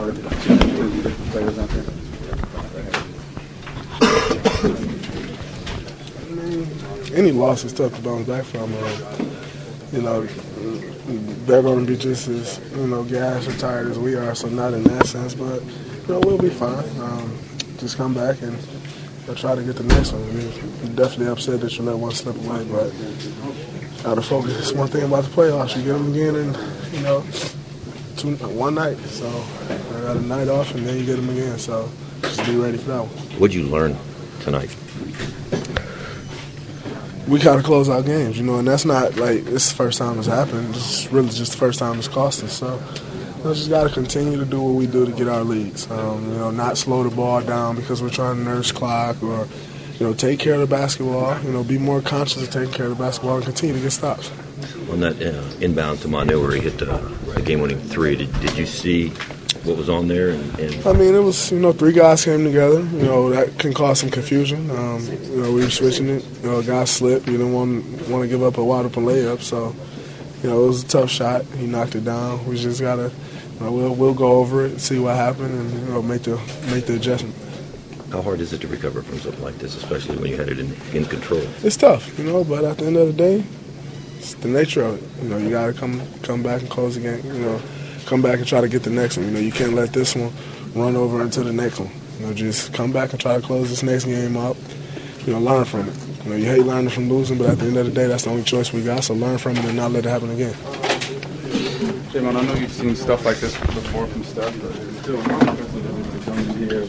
the players out there? any loss is tough to bounce back from. Uh, you know, they're going to be just as you know gassed or tired as we are, so not in that sense, but you know we'll be fine. Um, just come back and you try to get the next one. I mean, definitely upset that you let one slip away, but got to focus. It's one thing about the playoffs. You get them again and, you know, two, one night. So I got a night off, and then you get them again. So just be ready for that one. What'd you learn tonight? we got to close out games, you know, and that's not like this is the first time it's happened. It's really just the first time it's cost us. So we just got to continue to do what we do to get our leads. Um, you know, not slow the ball down because we're trying to nurse clock or, you know, take care of the basketball. You know, be more conscious of taking care of the basketball and continue to get stops. On that uh, inbound to Manu where he hit the, the game-winning three, did, did you see what was on there? And, and, I mean, it was you know three guys came together. You know that can cause some confusion. Um, you know we were switching it. You know a guy slipped. You didn't want want to give up a wide open layup. So you know it was a tough shot. He knocked it down. We just gotta you know, we'll we'll go over it, see what happened, and you know make the make the adjustment. How hard is it to recover from something like this, especially when you had it in, in control? It's tough, you know, but at the end of the day, it's the nature of it. You know, you got to come come back and close the game. You know, come back and try to get the next one. You know, you can't let this one run over into the next one. You know, just come back and try to close this next game up. You know, learn from it. You know, you hate learning from losing, but at the end of the day, that's the only choice we got. So learn from it and not let it happen again. Draymond, I know you've seen stuff like this before from Steph, but still, here.